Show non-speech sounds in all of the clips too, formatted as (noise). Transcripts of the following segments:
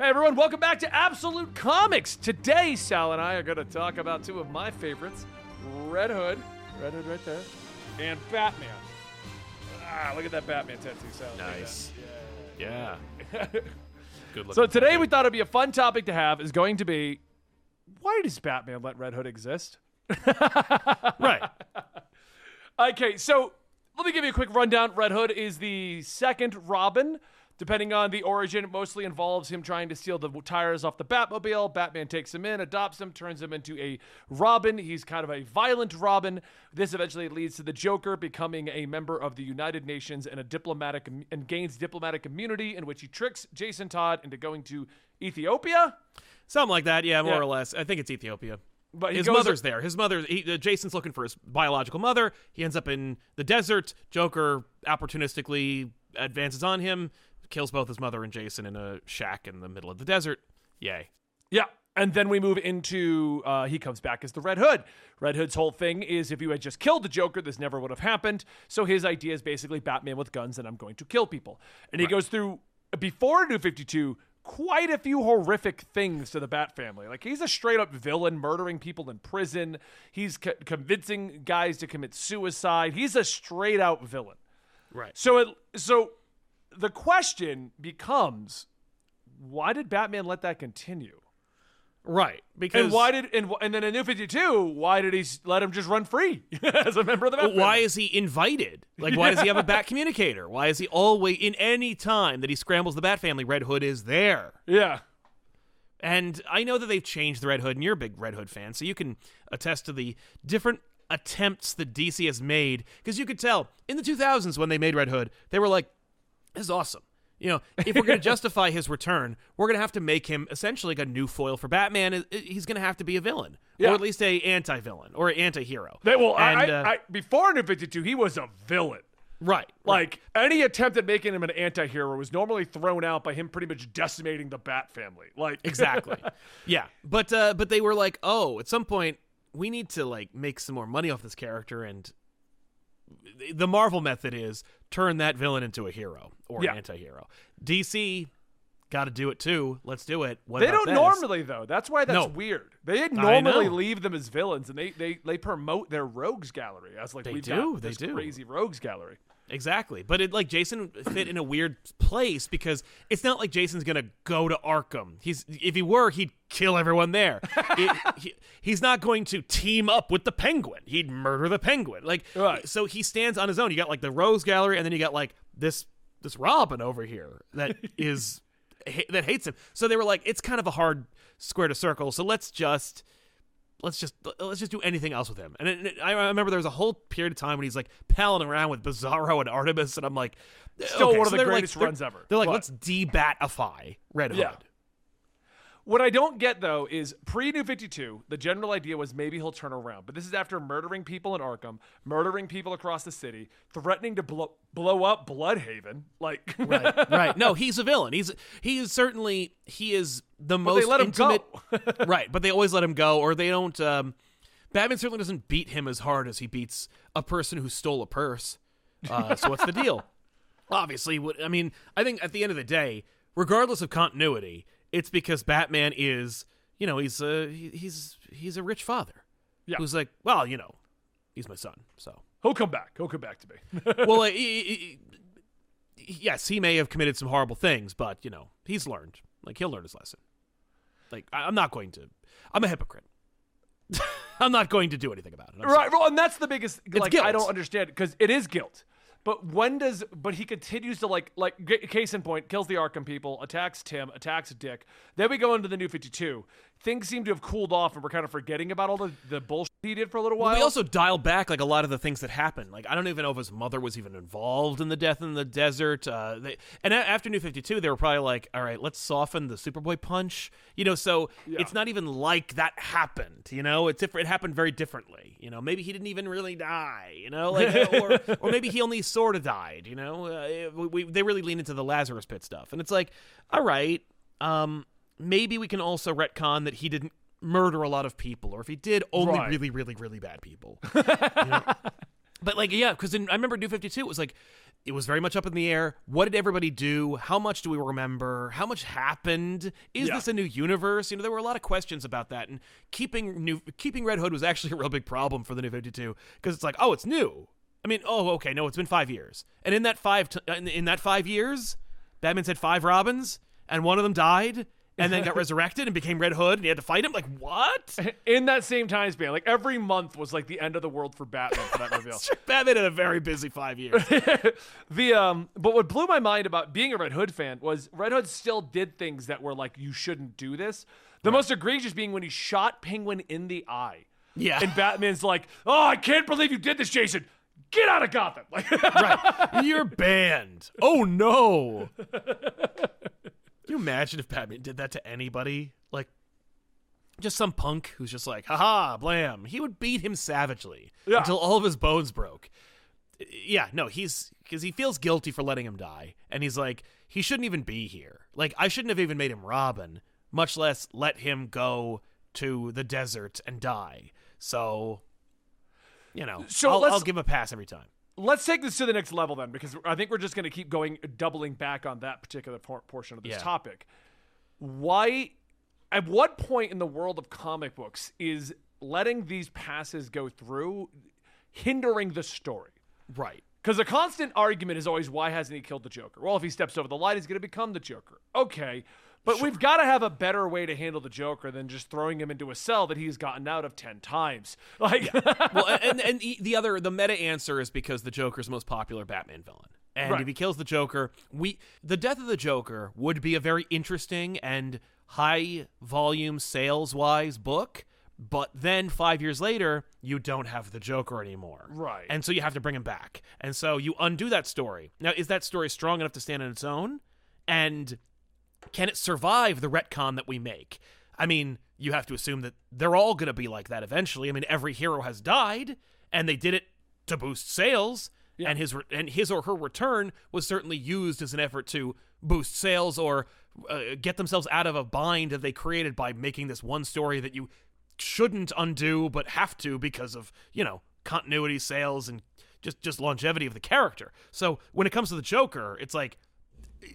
Hey everyone, welcome back to Absolute Comics. Today, Sal and I are going to talk about two of my favorites Red Hood, Red Hood right there, and Batman. Ah, look at that Batman tattoo, Sal. Nice. Yeah. Yeah. Good (laughs) looking. so today we thought it'd be a fun topic to have is going to be why does Batman let Red Hood exist? (laughs) right. Okay, so let me give you a quick rundown. Red Hood is the second Robin. Depending on the origin, it mostly involves him trying to steal the tires off the Batmobile. Batman takes him in, adopts him, turns him into a Robin. He's kind of a violent Robin. This eventually leads to the Joker becoming a member of the United Nations and a diplomatic and gains diplomatic immunity, in which he tricks Jason Todd into going to Ethiopia. Something like that. Yeah, more Yeah. or less. I think it's Ethiopia. But his mother's there. His mother. He, uh, Jason's looking for his biological mother. He ends up in the desert. Joker opportunistically advances on him, kills both his mother and Jason in a shack in the middle of the desert. Yay. Yeah. And then we move into uh, he comes back as the Red Hood. Red Hood's whole thing is if you had just killed the Joker, this never would have happened. So his idea is basically Batman with guns and I'm going to kill people. And he goes through before New 52 quite a few horrific things to the Bat family. Like he's a straight up villain murdering people in prison. He's co- convincing guys to commit suicide. He's a straight out villain. Right. So it so the question becomes why did Batman let that continue? Right. Because And why did and and then in New Fifty Two, why did he let him just run free (laughs) as a member of the? Bat why is he invited? Like, why (laughs) does he have a bat communicator? Why is he always in any time that he scrambles the Bat family? Red Hood is there. Yeah, And I know that they've changed the Red Hood, and you're a big Red Hood fan, so you can attest to the different attempts that DC has made. Because you could tell in the 2000s when they made Red Hood, they were like, "This is awesome." You know, if we're going (laughs) to justify his return, we're going to have to make him essentially like a new foil for Batman. He's going to have to be a villain, Yeah. or at least a anti-villain or an anti-hero. they, well, And, I, uh, I, before New Fifty Two, he was a villain. right, Like any attempt at making him an anti-hero was normally thrown out by him pretty much decimating the Bat family. Like exactly (laughs) yeah but uh but they were like oh at some point we need to like make some more money off this character and the marvel method is turn that villain into a hero or Yeah. an anti-hero dc got to do it too let's do it what They don't this? normally though. That's why that's No. weird. They normally leave them as villains, and they they they promote their rogues gallery as like They we've do, they do. crazy rogues gallery. exactly but it like jason fit in a weird place because it's not like jason's gonna go to arkham he's if he were he'd kill everyone there (laughs) It- he, he's not going to team up with the penguin he'd murder the penguin like Right. so he stands on his own you got like the rogues gallery and then you got like this this robin over here that (laughs) is that hates him so they were like it's kind of a hard square to circle so let's just let's just let's just do anything else with him. And it, it- I remember there was a whole period of time when he's like palling around with Bizarro and Artemis, and I'm like, Still okay, one of so the like- greatest they're- runs ever. They're like, But- let's debatify Red Hood. Yeah. What I don't get though is pre New 52, the general idea was maybe he'll turn around. But this is after murdering people in Arkham, murdering people across the city, threatening to blow, blow up Blüdhaven. Like, (laughs) right, right. No, he's a villain. He's he is certainly he is the they most let him intimate. go. (laughs) right, but they always let him go, or they don't. Um, Batman certainly doesn't beat him as hard as he beats a person who stole a purse. Uh, so what's the deal? (laughs) Obviously, what I mean, I think at the end of the day, regardless of continuity, it's because Batman is, you know, he's a he- he's he's a rich father Yeah. who's like, well, you know, he's my son, so he'll come back. He'll come back to me. (laughs) well, uh, he- he- yes, he may have committed some horrible things, but you know, he's learned. Like he'll learn his lesson. Like I- I'm not going to. I'm a hypocrite. (laughs) I'm not going to do anything about it. I'm sorry. right. Well, and that's the biggest. like, I don't understand because it is guilt. But when does? But he continues to like like case in point, kills the Arkham people, attacks Tim, attacks Dick. Then we go into the New Fifty Two. Things seem to have cooled off, and we're kind of forgetting about all the the bullshit he did for a little while. We also dialed back like a lot of the things that happened. Like I don't even know if his mother was even involved in the death in the desert. Uh, they, and a- after New Fifty Two, they were probably like, "All right, let's soften the Superboy punch." You know, so it's not even like that happened. You know, it's different. It happened very differently. You know, maybe he didn't even really die. You know, like (laughs) or or maybe he only sort of died. You know, uh, we, we, they really lean into the Lazarus Pit stuff, and it's like, all right, um, maybe we can also retcon that he didn't murder a lot of people, or if he did, only Right. really, really, really bad people. (laughs) But like, yeah, because I remember New Fifty Two. It was like it was very much up in the air. What did everybody do? How much do we remember? How much happened? Is Yeah. this a new universe? You know, there were a lot of questions about that, and keeping new keeping Red Hood was actually (laughs) a real big problem for the New Fifty Two because it's like, oh, it's new. I mean, oh, okay, no, it's been five years, and in that five t- in, in that five years, Batman's had five Robins, and one of them died. And then got resurrected and became Red Hood, and he had to fight him. Like what? (laughs) In that same time span, like every month was like the end of the world for Batman for that (laughs) reveal. Batman had a very busy five years. (laughs) the um, but what blew my mind about being a Red Hood fan was Red Hood still did things that were like you shouldn't do this. The most egregious being when he shot Penguin in the eye. Yeah. And Batman's like, "Oh, I can't believe you did this, Jason. Get out of Gotham!" Like, right. You're banned. Oh no. You imagine if Batman did that to anybody? Like just some punk who's just like, haha, blam. He would beat him savagely Yeah. until all of his bones broke. Yeah, no, he's because he feels guilty for letting him die. And he's like, he shouldn't even be here. Like, I shouldn't have even made him Robin, much less let him go to the desert and die. So, you know, So I'll, I'll give him a pass every time. Let's take this to the next level then, because I think we're just going to keep going, doubling back on that particular por- portion of this Yeah. topic. Why, at what point in the world of comic books is letting these passes go through hindering the story? Right. Because the constant argument is always, why hasn't he killed the Joker? Well, if he steps over the line, he's going to become the Joker. Okay. But we've got to have a better way to handle the Joker than just throwing him into a cell that he's gotten out of 10 times. (laughs) Like, well, and and the- (laughs) the other the meta answer is because the Joker's the most popular Batman villain. And Right. if he kills the Joker, we the death of the Joker would be a very interesting and high volume sales wise book. But then five years later, you don't have the Joker anymore. Right. And so you have to bring him back. And so you undo that story. Now, is that story strong enough to stand on its own? And can it survive the retcon that we make? I mean, you have to assume that they're all going to be like that eventually. I mean, every hero has died, and they did it to boost sales, and his re- and his or her return was certainly used as an effort to boost sales or uh, get themselves out of a bind that they created by making this one story that you shouldn't undo but have to because of you know continuity, sales, and just just longevity of the character. So when it comes to the Joker, it's like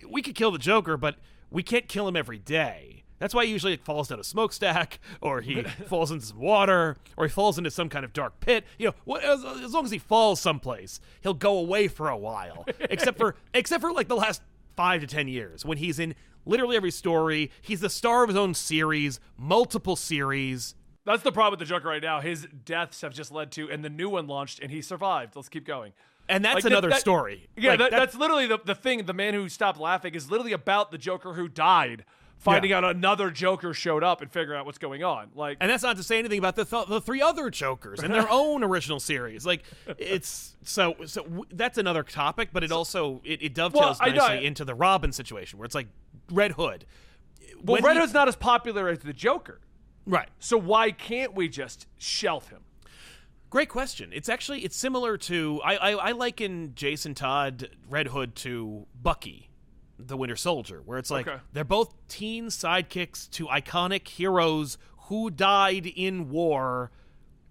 we could kill the Joker, but we can't kill him every day. That's why he usually falls down a smokestack, or he (laughs) falls into some water, or he falls into some kind of dark pit. You know, what, as, as long as he falls someplace, he'll go away for a while. (laughs) except for except for like the last five to ten years, when he's in literally every story. He's the star of his own series, multiple series. That's the problem with the Joker right now. His deaths have just led to, and the new one launched, and he survived. Let's keep going. And that's Like, another that- story. Yeah, Like, that, that- that's literally the, the thing. The man who stopped laughing is literally about the Joker who died, finding out another Joker showed up and figuring out what's going on. Like, And that's not to say anything about the th- the three other Jokers in their (laughs) own original series. Like it's so so w- that's another topic, but it also it, it dovetails Well, I nicely I- into the Robin situation where it's like Red Hood. well, When Red he- Hood's not as popular as the Joker, right. so why can't we just shelf him? Great question. It's actually it's similar to I, I I liken Jason Todd Red Hood to Bucky, the Winter Soldier, where it's like Okay. they're both teen sidekicks to iconic heroes who died in war,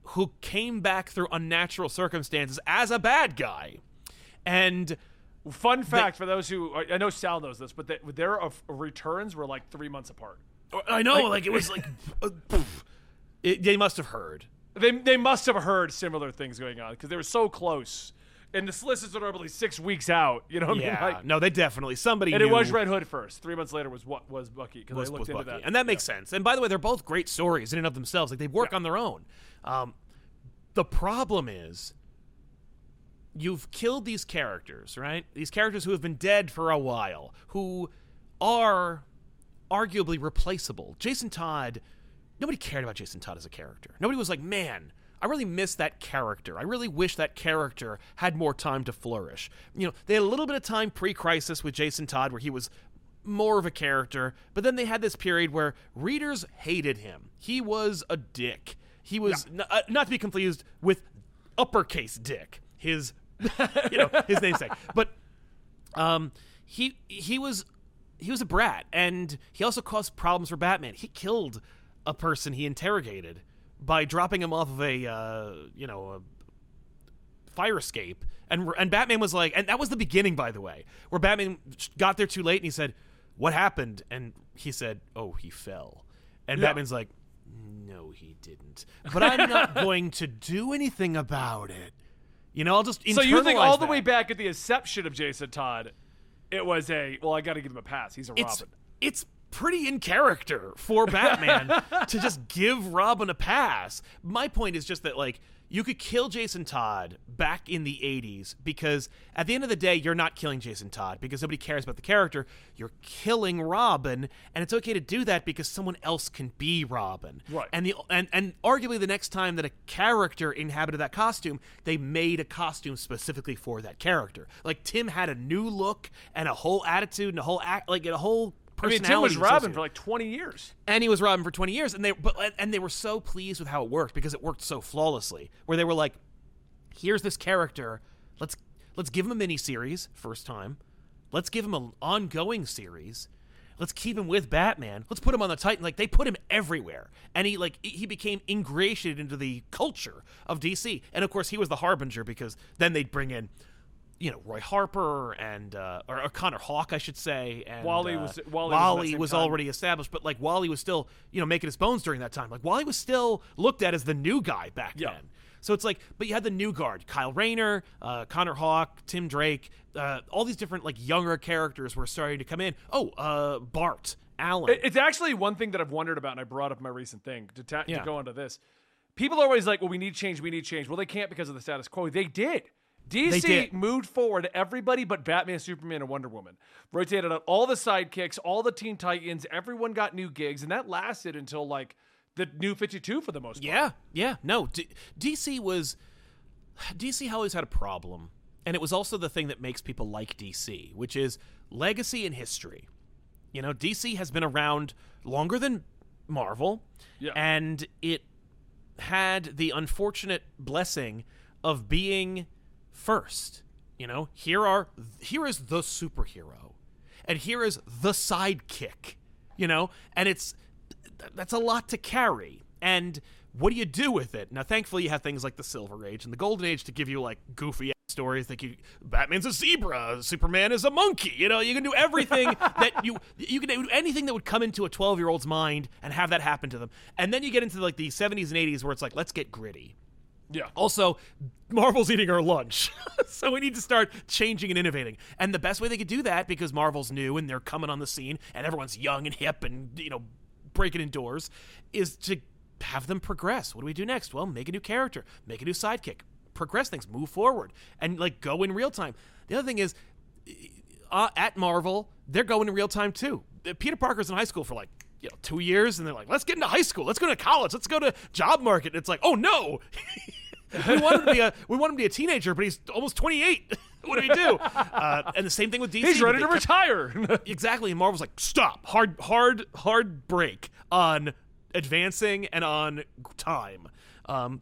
who came back through unnatural circumstances as a bad guy, and Fun fact for those who I know Sal knows this, but their returns were like three months apart. I know like, it was like uh. (laughs) (laughs) It- they must have heard. They they must have heard similar things going on because they were so close, and the solicits are normally six weeks out. You know what I Yeah, mean? Like, no, they definitely somebody. and it was Red Hood first. Three months later was what was Bucky because I looked into Bucky. that. and that makes sense. And by the way, they're both great stories in and of themselves. Like they work on their own. Um, the problem is, you've killed these characters, right? These characters who have been dead for a while, who are arguably replaceable. Jason Todd, nobody cared about Jason Todd as a character. Nobody was like, man. I really miss that character. I really wish that character had more time to flourish. You know, they had a little bit of time pre-crisis with Jason Todd where he was more of a character, but then they had this period where readers hated him. He was a dick. He was n- uh, not to be confused with uppercase dick. His (laughs) you know, his namesake. But um he he was he was a brat and he also caused problems for Batman. He killed a person he interrogated by dropping him off of a uh, you know, a fire escape, and and Batman was like, and that was the beginning, by the way, where Batman got there too late, and he said, "What happened?" And he said, "Oh, he fell," and Yeah. Batman's like, "No, he didn't, but I'm not (laughs) going to do anything about it." You know, I'll just So you think all the way back at the inception of Jason Todd, it was a well, I got to give him a pass. He's a it's Robin. it's pretty in character for (laughs) Batman to just give Robin a pass. My point is just that like you could kill Jason Todd back in the 80s because at the end of the day you're not killing Jason Todd because nobody cares about the character. You're killing Robin and it's okay to do that because someone else can be Robin. Right. And the and and arguably the next time that a character inhabited that costume, they made a costume specifically for that character. Like Tim had a new look and a whole attitude and a whole act like a whole I mean. Tim was Robin for like 20 years. and he was Robin for 20 years and they but and they were so pleased with how it worked because it worked so flawlessly where they were like here's this character. Let's let's give him a mini series first time. Let's give him an ongoing series. Let's keep him with batman. Let's put him on the titan. Like they put him everywhere. And he like he became ingratiated into the culture of dc and of course he was the harbinger because then they'd bring in you know Roy Harper and uh, or, or Connor Hawke, I should say. And, Wally uh, was- Wally was that same was already established, but like Wally was still you know making his bones during that time. Like Wally was still looked at as the new guy back Yeah. then. So it's like, but you had the new guard: Kyle Rayner, uh, Connor Hawke, Tim Drake. Uh, all these different like younger characters were starting to come in. Oh, uh, Bart Allen. It's actually one thing that I've wondered about, and I brought up my recent thing to, ta- Yeah. to go into this. People are always like, well, we need change, we need change. Well, they can't because of the status quo. They did. DC moved forward everybody but Batman, Superman, and Wonder Woman. Rotated out all the sidekicks, all the Teen Titans, everyone got new gigs, and that lasted until like the new 52 for the most part. Yeah, yeah. No, D- DC was DC always had a problem, and it was also the thing that makes people like DC, which is legacy and history. You know, DC has been around longer than Marvel, Yeah. and it had the unfortunate blessing of being first. You know, here are here is the superhero, and here is the sidekick. You know, and it's that's a lot to carry. And what do you do with it? Now, thankfully, you have things like the Silver Age and the Golden Age to give you like goofy stories. that you, Batman's a zebra, Superman is a monkey. You know, you can do everything (laughs) that you you can do anything that would come into a twelve year old's mind and have that happen to them. And then you get into like the seventies and eighties where it's like, let's get gritty. Yeah. Also, Marvel's eating our lunch. (laughs) so we need to start changing and innovating. And the best way they could do that, because Marvel's new and they're coming on the scene and everyone's young and hip and, you know, breaking indoors, is to have them progress. What do we do next? Well, make a new character, make a new sidekick, progress things, move forward, and like go in real time. The other thing is, uh, at Marvel, they're going in real time too. Peter Parker's in high school for like you know two years, and they're like, let's get into high school, let's go to college, let's go to job market. And it's like, oh no, (laughs) we want him to be a we want him to be a teenager, but he's almost twenty eight. (laughs) what do we do? Uh, and the same thing with DC. He's ready to kept- retire. (laughs) exactly. And Marvel's like, stop, hard, hard, hard break on advancing and on time. Um,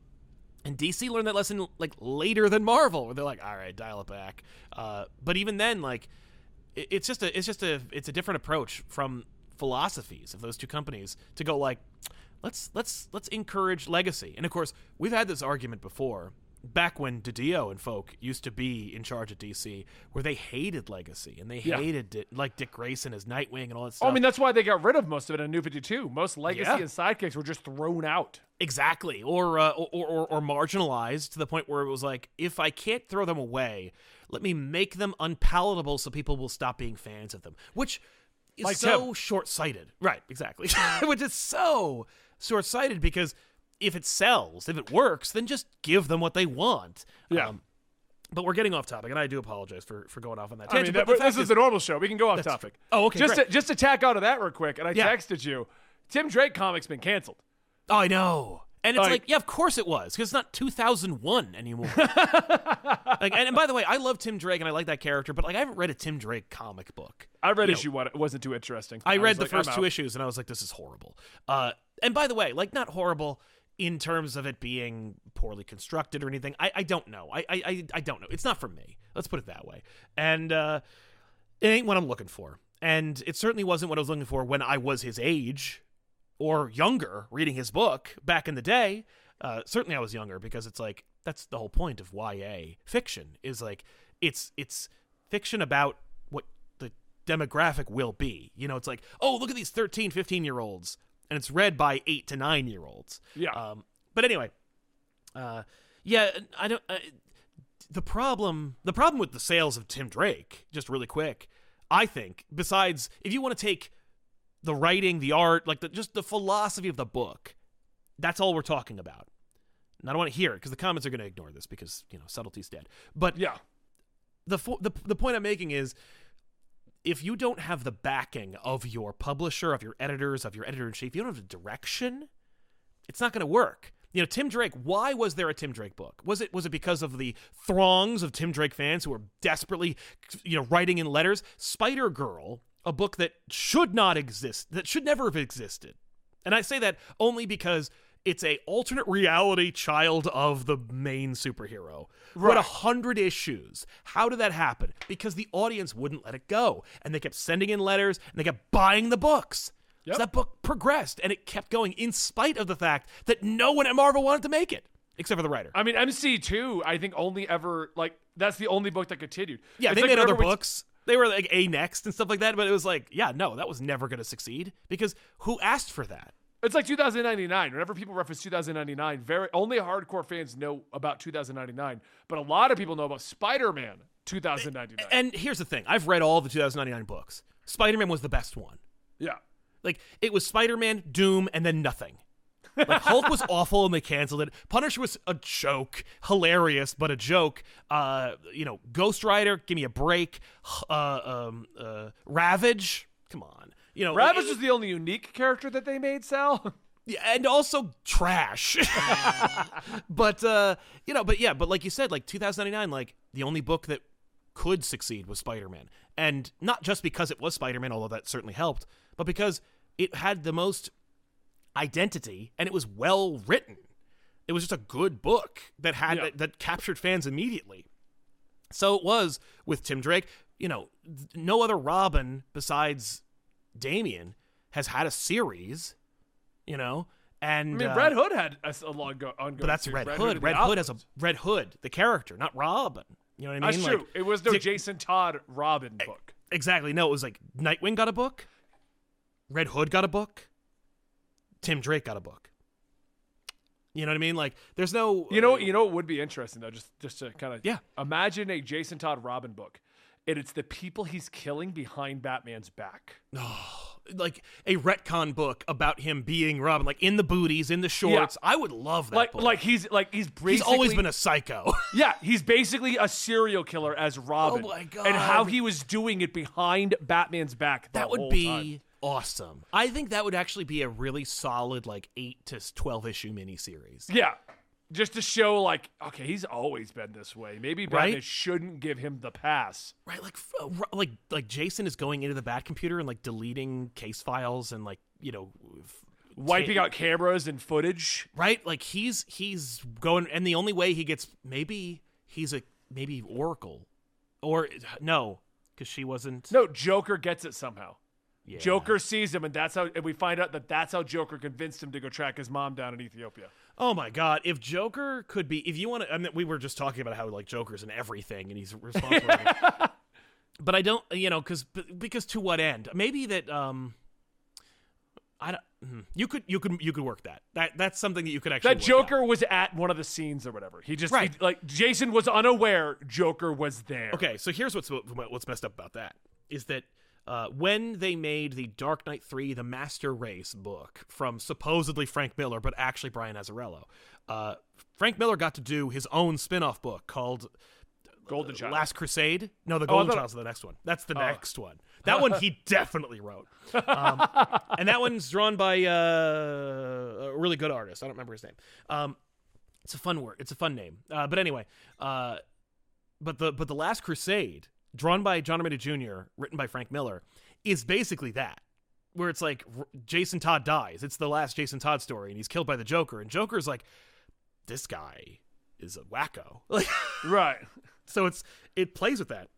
and DC learned that lesson like later than Marvel, where they're like, all right, dial it back. Uh, but even then, like, it- it's just a, it's just a, it's a different approach from philosophies of those two companies to go like, let's let's let's encourage legacy. And of course, we've had this argument before. Back when DiDio and folk used to be in charge at DC, where they hated Legacy and they Yeah. hated Di- like Dick Grayson as Nightwing and all that stuff. Oh, I mean, that's why they got rid of most of it in New 52. Most legacy Yeah. and sidekicks were just thrown out. Exactly, or, uh, or or or marginalized to the point where it was like, if I can't throw them away, let me make them unpalatable so people will stop being fans of them. Which is Like so Tim. short-sighted, right? Exactly, (laughs) (laughs) which is so short-sighted because if it sells, if it works, then just give them what they want. Um, Yeah. but we're getting off topic, and I do apologize for, for going off on that I mean, tangent. that, this fact is a normal show. We can go off topic. Oh, okay, Just great. to, just to tack onto that real quick, and I Yeah. texted you. Tim Drake comics been canceled. Oh, I know. And it's Like- like, yeah, of course it was, because it's not 2001 anymore. (laughs) like, and, and by the way, I love Tim Drake and I like that character, but like, I haven't read a Tim Drake comic book. I read You know, issue one. It wasn't too interesting. I was read the like, 1st two issues and I was like, this is horrible. Uh, and by the way, like, not horrible in terms of it being poorly constructed or anything. I, I don't know. I, I, I, I don't know. It's not for me. Let's put it that way. And uh, it ain't what I'm looking for. And it certainly wasn't what I was looking for when I was his age or younger reading his book back in the day. Uh, certainly, I was younger because it's like that's the whole point of YA fiction is like it's it's fiction about what the demographic will be. You know, it's like, oh, look at these 13, 15 year olds, and it's read by eight to nine year olds. Yeah. Um, but anyway, uh, yeah, I don't. Uh, the problem, the problem with the sales of Tim Drake, just really quick, I think. Besides, if you want to take the writing, the art, like the just the philosophy of the book, that's all we're talking about. And I don't want to hear it because the comments are going to ignore this because you know subtlety's dead. But yeah. the fo- the the point I'm making is if you don't have the backing of your publisher, of your editors, of your editor in chief, you don't have the direction, it's not going to work. You know, Tim Drake, why was there a Tim Drake book? Was it was it because of the throngs of Tim Drake fans who were desperately you know writing in letters? Spider Girl, a book that should not exist, that should never have existed. And I say that only because it's a alternate reality child of the main superhero. Who had a hundred issues. How did that happen? Because the audience wouldn't let it go, and they kept sending in letters, and they kept buying the books. Yep. So that book progressed, and it kept going in spite of the fact that no one at Marvel wanted to make it, except for the writer. I mean, MC2, I think only ever, like, that's the only book that continued. yeah, It's they like made other books. They were like A next and stuff like that, but it was like, yeah, no, that was never going to succeed because who asked for that? It's like 2099. Whenever people reference 2099, very only hardcore fans know about 2099, but a lot of people know about Spider-Man 2099. And here's the thing: I've read all the 2099 books. Spider-Man was the best one. yeah. Like it was Spider-Man, Doom, and then nothing. Like Hulk was awful and they canceled it. Punisher was a joke, hilarious but a joke. Uh, you know, Ghost Rider, give me a break. Uh, um, uh, Ravage, come on. You know, Ravage was the only unique character that they made, Sal. Yeah, and also trash. (laughs) but uh, you know, but yeah, but like you said, like 2099, like the only book that could succeed was Spider-Man, and not just because it was Spider-Man, although that certainly helped, but because it had the most identity and it was well written. It was just a good book that had Yeah. that, that captured fans immediately. So it was with Tim Drake. You know, no other Robin besides Damian has had a series. You know, and I mean, uh, Red Hood had a long go- ongoing. but that's. Red, and Hood. Red Hood has a Red Hood, the character, not Robin. You know what I mean? That's Like, true. It was no Dick- Jason Todd Robin book. Exactly. No, it was like Nightwing got a book, Red Hood got a book, Tim Drake got a book. You know what I mean? Like, there's no. You know, you know, what would be interesting though, just just to kind of Yeah. imagine a Jason Todd Robin book, and it's the people he's killing behind Batman's back. Oh, (sighs) like a retcon book about him being Robin, like in the booties, in the shorts. I would love that. Like, book. like he's like he's basically, he's always been a psycho. (laughs) yeah, he's basically a serial killer as Robin. Oh my And how he was doing it behind Batman's back. that would be time. Awesome. I think that would actually be a really solid, like eight to twelve issue miniseries. yeah. Just to show, like, okay, he's always been this way. Maybe Batman Right? shouldn't give him the pass. Right, like uh, like like Jason is going into the Bat computer and like deleting case files and like you know, Wiping out cameras and footage. right? Like he's he's going, and the only way he gets maybe he's a maybe Oracle, or no, because she wasn't. No, Joker gets it somehow. Yeah. Joker sees him, and that's how. And we find out that that's how Joker convinced him to go track his mom down in Ethiopia. Oh my God! If Joker could be, if you want to, I mean, we were just talking about how like Joker's in everything and he's responsible. (laughs) But I don't, you know, because because to what end? Maybe that um, I don't. hmm. You could you could you could work that. That that's something that you could actually. That Joker was at one of the scenes or whatever. He just Right. he- like Jason was unaware Joker was there. Okay, so here's what's what's messed up about that is that uh, when they made the Dark Knight Three: The Master Race book from supposedly Frank Miller, but actually Brian Azzarello, uh, Frank Miller got to do his own spin-off book called Golden Child. Last Crusade. No, the Oh, Golden thought- Child's the next one. That's the next one. That one he (laughs) definitely wrote, um, (laughs) and that one's drawn by uh, a really good artist. I don't remember his name. Um, it's a fun word. It's a fun name. Uh, but anyway, uh, but the but the Last Crusade, drawn by John Romita Jr., written by Frank Miller, is basically that. Where it's like R- Jason Todd dies. It's the last Jason Todd story, and he's killed by the Joker. And Joker's like, this guy is a wacko. (laughs) Like, Right. so it's it plays with that.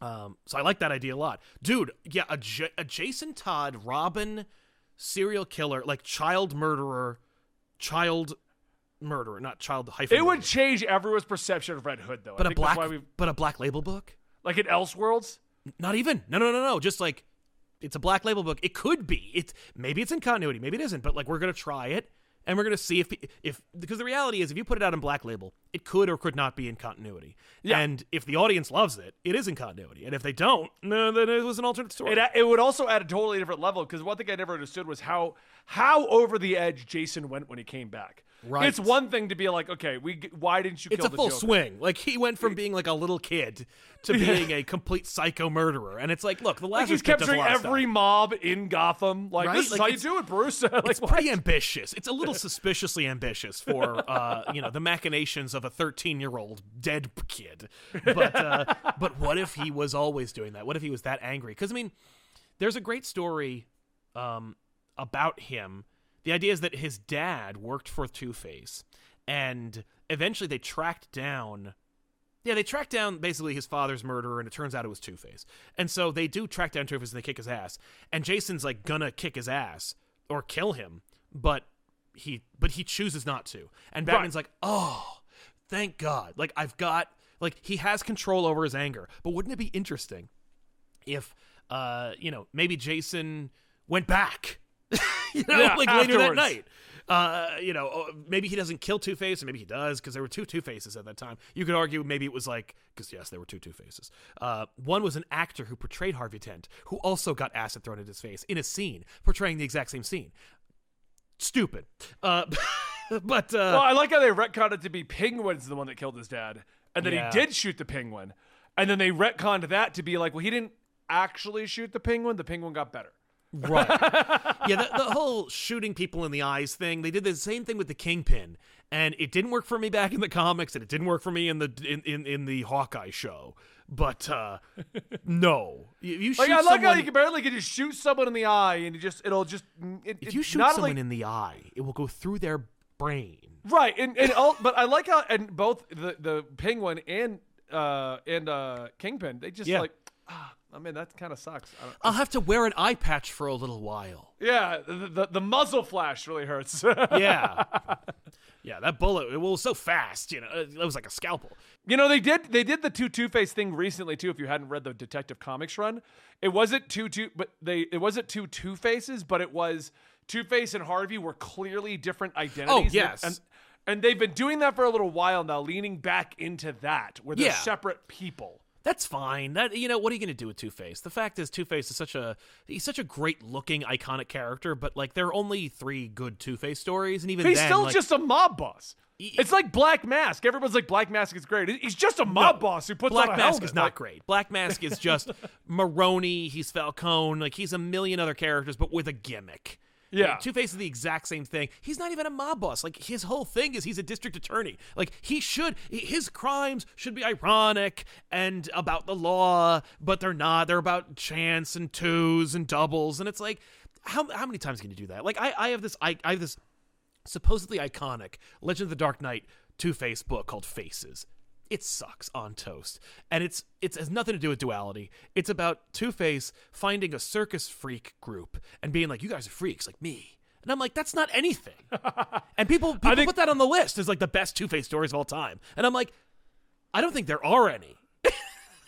Um, so I like that idea a lot, dude. Yeah, a, J- a Jason Todd Robin serial killer, like child murderer, child murderer, not child hyphen. It would change everyone's perception of Red Hood, though. but a black but a black label book. Like in Elseworlds. Not even. No, no, no, no. Just like it's a black label book. It could be. It's maybe it's in continuity. Maybe it isn't. But like we're gonna try it, and we're gonna see if if because the reality is if you put it out in black label, it could or could not be in continuity. Yeah. And if the audience loves it, it is in continuity. And if they don't, no, then it was an alternate story. It, it would also add a totally different level because one thing I never understood was how how over the edge Jason went when he came back. Right. It's one thing to be like, okay, we why didn't you it's a full Joker? swing. Like he went from being like a little kid to (laughs) being a complete psycho murderer. And it's like, look, the last Like he's capturing every mob in Gotham. Like Right? this is Like, how you do it, Bruce. (laughs) like, it's what? pretty ambitious. It's a little suspiciously ambitious for (laughs) uh, you know the machinations of a 13 year old dead kid. But uh, but what if he was always doing that? What if he was that angry? Because I mean, there's a great story um, about him. The idea is that his dad worked for Two Face, and eventually they tracked down. Yeah, they tracked down basically his father's murderer, and it turns out it was Two Face. And so they do track down Two Face and they kick his ass. And Jason's like gonna kick his ass or kill him, but he but he chooses not to. And Batman's like, oh, thank God. Like I've got like he has control over his anger. But wouldn't it be interesting if uh you know maybe Jason went back, (laughs) you know, Yeah, like later that night. Uh, you know, uh, maybe he doesn't kill Two Face, and maybe he does because there were two Two Faces at that time. You could argue maybe it was like because yes, there were two Two Faces. Uh, one was an actor who portrayed Harvey Dent, who also got acid thrown at his face in a scene portraying the exact same scene. Stupid. Uh, (laughs) but uh, Well, I like how they retconned it to be Penguin's the one that killed his dad, and then Yeah. he did shoot the Penguin, and then they retconned that to be like, well, he didn't actually shoot the Penguin. The Penguin got better. Right. (laughs) yeah, the, the whole shooting people in the eyes thing. They did the same thing with the Kingpin, and it didn't work for me back in the comics, and it didn't work for me in the in in, in the Hawkeye show. But uh (laughs) no, you, you shoot Like I like someone. how you can barely can just shoot someone in the eye, and you just it'll just it, if it- you shoot not someone in the eye, it will go through their brain. right, and and all, but I like how and both the the Penguin and uh and uh Kingpin they just Yeah. like ah I mean that kind of sucks. I don't, I'll have to wear an eye patch for a little while. yeah, the, the the muzzle flash really hurts. (laughs) Yeah. yeah, that bullet it was so fast, you know. It was like a scalpel. You know, they did they did the two Two Face thing recently too. If you hadn't read the Detective Comics run, it wasn't two two, but they it wasn't two Two Faces, but it was Two Face and Harvey were clearly different identities. Oh, yes. and, and they've been doing that for a little while now, leaning back into that where they're Yeah. separate people. That's fine. That you know, what are you going to do with Two Face? The fact is, Two Face is such a he's such a great looking, iconic character. But like, there are only three good Two Face stories, and even He's then, still like, just a mob boss. He- It's like Black Mask. Everyone's like Black Mask is great. He's just a mob boss who puts Black on a Mask helmet. is not great. Black Mask is just (laughs) Maroni. He's Falcone. Like he's a million other characters, but with a gimmick. Yeah. Two Face is the exact same thing. He's not even a mob boss. Like his whole thing is he's a district attorney. Like he should his crimes should be ironic and about the law, but they're not. They're about chance and twos and doubles. And it's like, how how many times can you do that? Like I, I have this I, I have this supposedly iconic Legend of the Dark Knight Two Face book called Faces. It sucks on toast, and it's it's has nothing to do with duality. It's about Two Face finding a circus freak group and being like, "You guys are freaks like me," and I'm like, "That's not anything." (laughs) and people people think- put that on the list as like the best Two Face stories of all time, and I'm like, I don't think there are any. (laughs)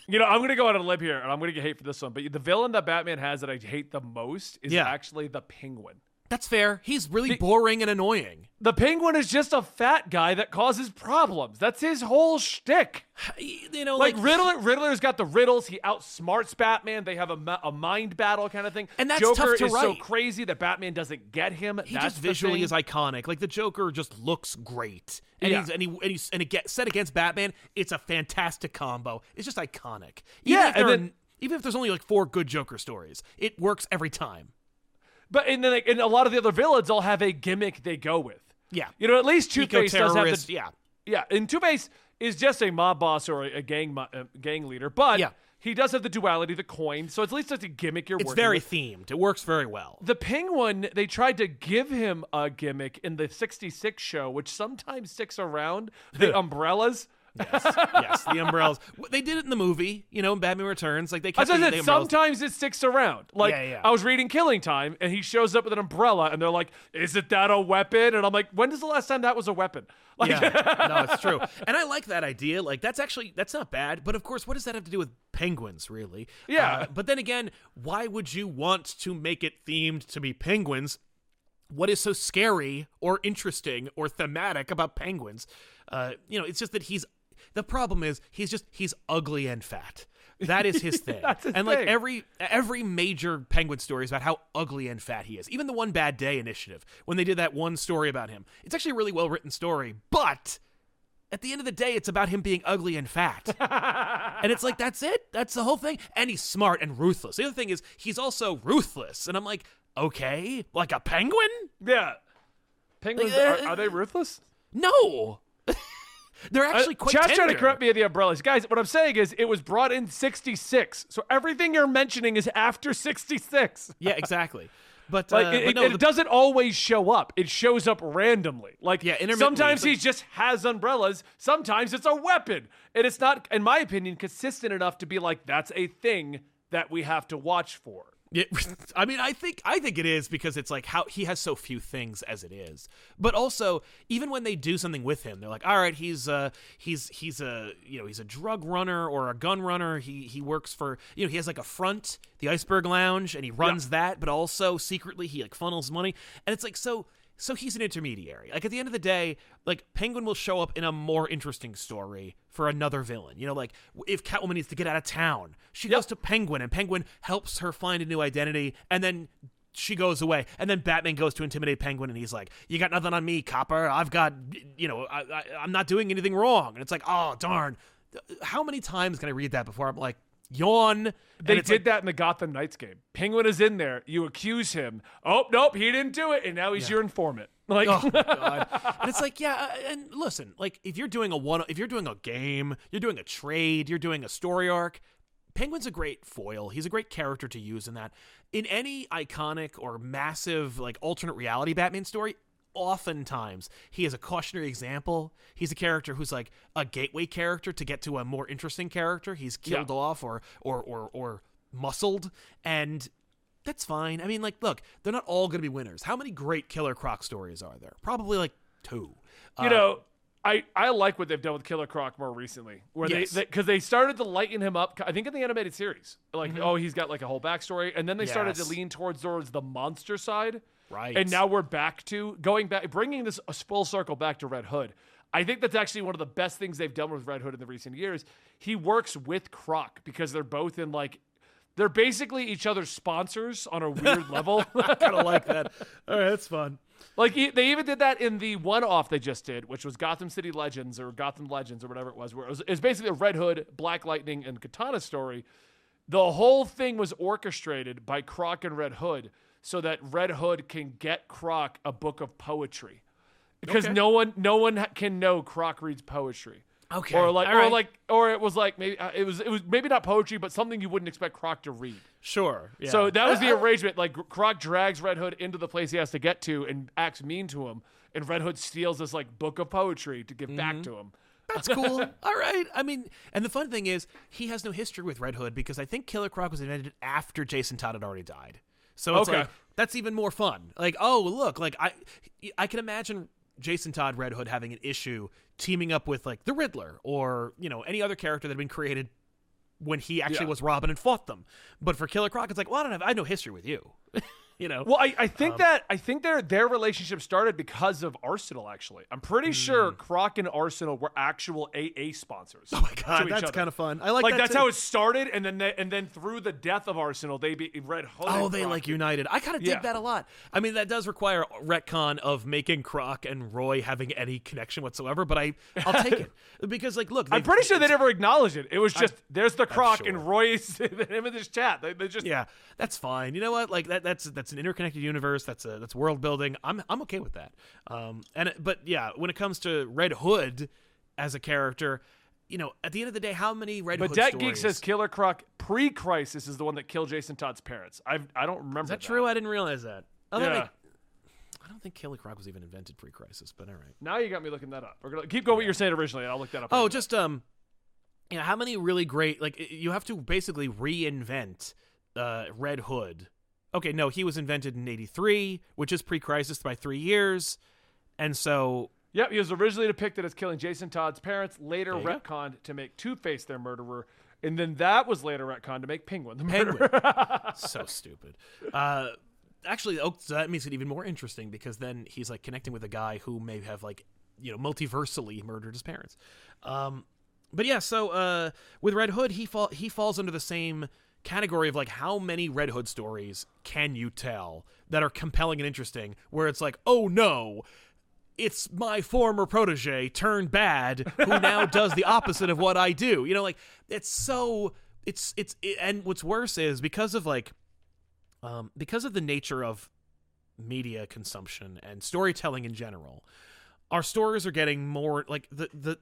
You know, I'm gonna go out on a limb here, and I'm gonna get hate for this one. But the villain that Batman has that I hate the most is Yeah. actually the Penguin. That's fair. He's really boring and annoying. The Penguin is just a fat guy that causes problems. That's his whole shtick. (sighs) You know, Like like, Riddler, Riddler's got the riddles. He outsmarts Batman. They have a, a mind battle kind of thing. And that's Joker tough to is so crazy that Batman doesn't get him. he That's just visually is iconic. Like the Joker just looks great, and Yeah. he's and he and, he's, and it gets set against Batman. It's a fantastic combo. It's just iconic. Even Yeah, and are- then- even if there's only like four good Joker stories, it works every time. But and then like, and a lot of the other villains all have a gimmick they go with. Yeah. You know, at least Two Face does have the yeah. Yeah, and Two Face is just a mob boss or a, a gang mo- uh, gang leader, but Yeah. he does have the duality, the coin. So at least it's a gimmick you're It's very with. themed. It works very well. The Penguin, they tried to give him a gimmick in the 66 show, which sometimes sticks around the (laughs) umbrellas. Yes, yes, the umbrellas. They did it in the movie, you know, in Batman Returns. Like they kept I the, said, the umbrellas. sometimes it sticks around. Like Yeah, yeah. I was reading Killing Time, and he shows up with an umbrella, and they're like, "Isn't that a weapon?" And I'm like, "When is the last time that was a weapon?" (laughs) Like, yeah, no, it's (laughs) true, and I like that idea. Like that's actually that's not bad. But of course, what does that have to do with penguins, really? Yeah. Uh, but then again, why would you want to make it themed to be penguins? What is so scary or interesting or thematic about penguins? Uh, you know, it's just that he's. The problem is he's just he's ugly and fat. That is his (laughs) thing. That's his and like thing. every every major penguin story is about how ugly and fat he is. Even the One Bad Day initiative, when they did that one story about him, it's actually a really well written story. But at the end of the day, it's about him being ugly and fat. (laughs) and it's like that's it. That's the whole thing. And he's smart and ruthless. The other thing is he's also ruthless. And I'm like, okay, like a penguin? yeah. Penguins Like, uh, are, are they (laughs) ruthless? No. They're actually quite Chad's trying to tender. correct me at the umbrellas, guys. What I'm saying is, it was brought in '66, so everything you're mentioning is after '66. Yeah, exactly. (laughs) But, Like uh, it, but no, it the- doesn't always show up. It shows up randomly. Like Yeah, sometimes he just has umbrellas. Sometimes it's a weapon, and it's not, in my opinion, consistent enough to be like that's a thing that we have to watch for. Yeah, (laughs) I mean, I think I think it is because it's like how he has so few things as it is. But also, even when they do something with him, they're like, "All right, he's uh he's he's a you know he's a drug runner or a gun runner. He he works for you know he has like a front, the Iceberg Lounge, and he runs that. But also secretly he like funnels money, and it's like so." So he's an intermediary. Like at the end of the day, like Penguin will show up in a more interesting story for another villain. You know, like if Catwoman needs to get out of town, she goes to Penguin, and Penguin helps her find a new identity, and then she goes away, and then Batman goes to intimidate Penguin, and he's like, "You got nothing on me, copper. I've got, you know, I, I, I'm not doing anything wrong." And it's like, "Oh darn." How many times can I read that before I'm like, yawn? They did like, that in the Gotham Knights game. Penguin is in there. You accuse him. Oh nope, he didn't do it, and now he's your informant. (laughs) Like, Oh (laughs) god! and it's like, yeah, uh, and listen, like if you're doing a one, if you're doing a game, you're doing a trade, you're doing a story arc. Penguin's a great foil. He's a great character to use in that. In any iconic or massive like alternate reality Batman story, oftentimes he is a cautionary example. He's a character who's like a gateway character to get to a more interesting character. He's killed Yeah. off or or or or muscled and that's fine. I mean, like, look, they're not all going to be winners. How many great Killer Croc stories are there? Probably like two. you Uh, know, I, I like what they've done with Killer Croc more recently, where Yes. they because they, started to lighten him up. I think in the animated series, like oh he's got like a whole backstory, and then they started to Mm-hmm. Lean towards towards the monster side, Right. And now we're back to going back, bringing this full circle back to Red Hood. I think that's actually one of the best things they've done with Red Hood in the recent years. He works with Croc because they're both in like. They're basically each other's sponsors on a weird (laughs) level. I kind of like that. All right, that's fun. Like they even did that in the one-off they just did, which was Gotham City Legends or Gotham Legends or whatever it was, where it was, it was basically a Red Hood, Black Lightning, and Katana story. The whole thing was orchestrated by Croc and Red Hood so that Red Hood can get Croc a book of poetry, because Okay. no one no one can know Croc reads poetry. Okay, Or like, all or right. like, or it was like maybe uh, it was it was maybe not poetry, but something you wouldn't expect Croc to read. Sure. Yeah. So that was the Uh, uh, arrangement. Like Croc drags Red Hood into the place he has to get to and acts mean to him, and Red Hood steals this like book of poetry to give Mm-hmm. back to him. That's cool. (laughs) All right. I mean, and the fun thing is, he has no history with Red Hood because I think Killer Croc was invented after Jason Todd had already died. So it's Okay. like that's even more fun. Like, oh look, like I, I can imagine Jason Todd Red Hood having an issue teaming up with like the Riddler or you know any other character that had been created when he actually Yeah. was Robin and fought them. But for Killer Croc, it's like, well, I don't have, I have no history with you. (laughs) (laughs) you know. Well, I, I think Um, that I think their their relationship started because of Arsenal. Actually, I'm pretty sure Croc and Arsenal were actual AA sponsors. Hmm. (laughs) oh my god, that's kind of fun. I like, like that that's too. how it started, and then they, and then through the death of Arsenal, they be Red Hood. Oh, they Croc like united. I kind of dig Yeah. that a lot. I mean, that does require retcon of making Croc and Roy having any connection whatsoever, but I I'll take it (laughs) because, like, look, I'm pretty sure they never acknowledged it. It was just there's the Croc sure. and Roy's him in this chat. They, they just Yeah, that's fine. You know what? Like that that's that's an interconnected universe. That's a that's world building. I'm I'm okay with that. Um, and but yeah, when it comes to Red Hood as a character, you know, at the end of the day, how many Red But Hood Deck stories? Geek says Killer Croc pre-crisis is the one that killed Jason Todd's parents. I I don't remember is that true? I didn't realize that. Oh, Yeah. I don't think Killer Croc was even invented pre-crisis, but all right. Now you got me looking that up. We're gonna keep going what you're saying originally. and I'll look that up. Oh, right just um, you know, how many really great like you have to basically reinvent uh, Red Hood. Okay, no, he was invented in '83, which is pre-crisis by three years, and so. Yep, he was originally depicted as killing Jason Todd's parents, later go. retconned to make Two Face their murderer, and then that was later retconned to make Penguin the Penguin. murderer. (laughs) so stupid. Uh, actually, oh, so that makes it even more interesting because then he's like connecting with a guy who may have like you know multiversally murdered his parents. Um, but yeah, so uh, with Red Hood, he fall he falls under the same category of like how many Red Hood stories can you tell that are compelling and interesting, where it's like, oh no. It's my former protege turned bad who now (laughs) does the opposite of what I do. You know, like it's so it's it's it, and what's worse is because of like um, because of the nature of media consumption and storytelling in general, our stories are getting more like the the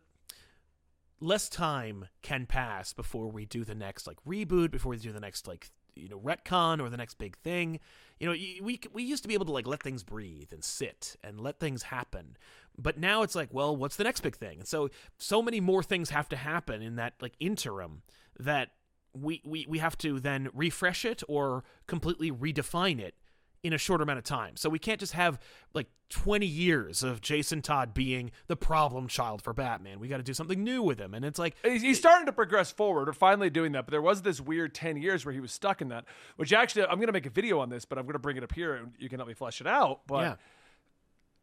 less time can pass before we do the next like reboot, before we do the next like you know retcon or the next big thing. You know, we we used to be able to like let things breathe and sit and let things happen. But now it's like, well, what's the next big thing? And so so many more things have to happen in that like interim that we we we have to then refresh it or completely redefine it in a short amount of time. So we can't just have like 20 years of Jason Todd being the problem child for Batman. We got to do something new with him. And it's like He's, he's starting to progress forward, or finally doing that. But there was this weird ten years where he was stuck in that. Which actually, I'm going to make a video on this, but I'm going to bring it up here, and you can help me flesh it out. But yeah.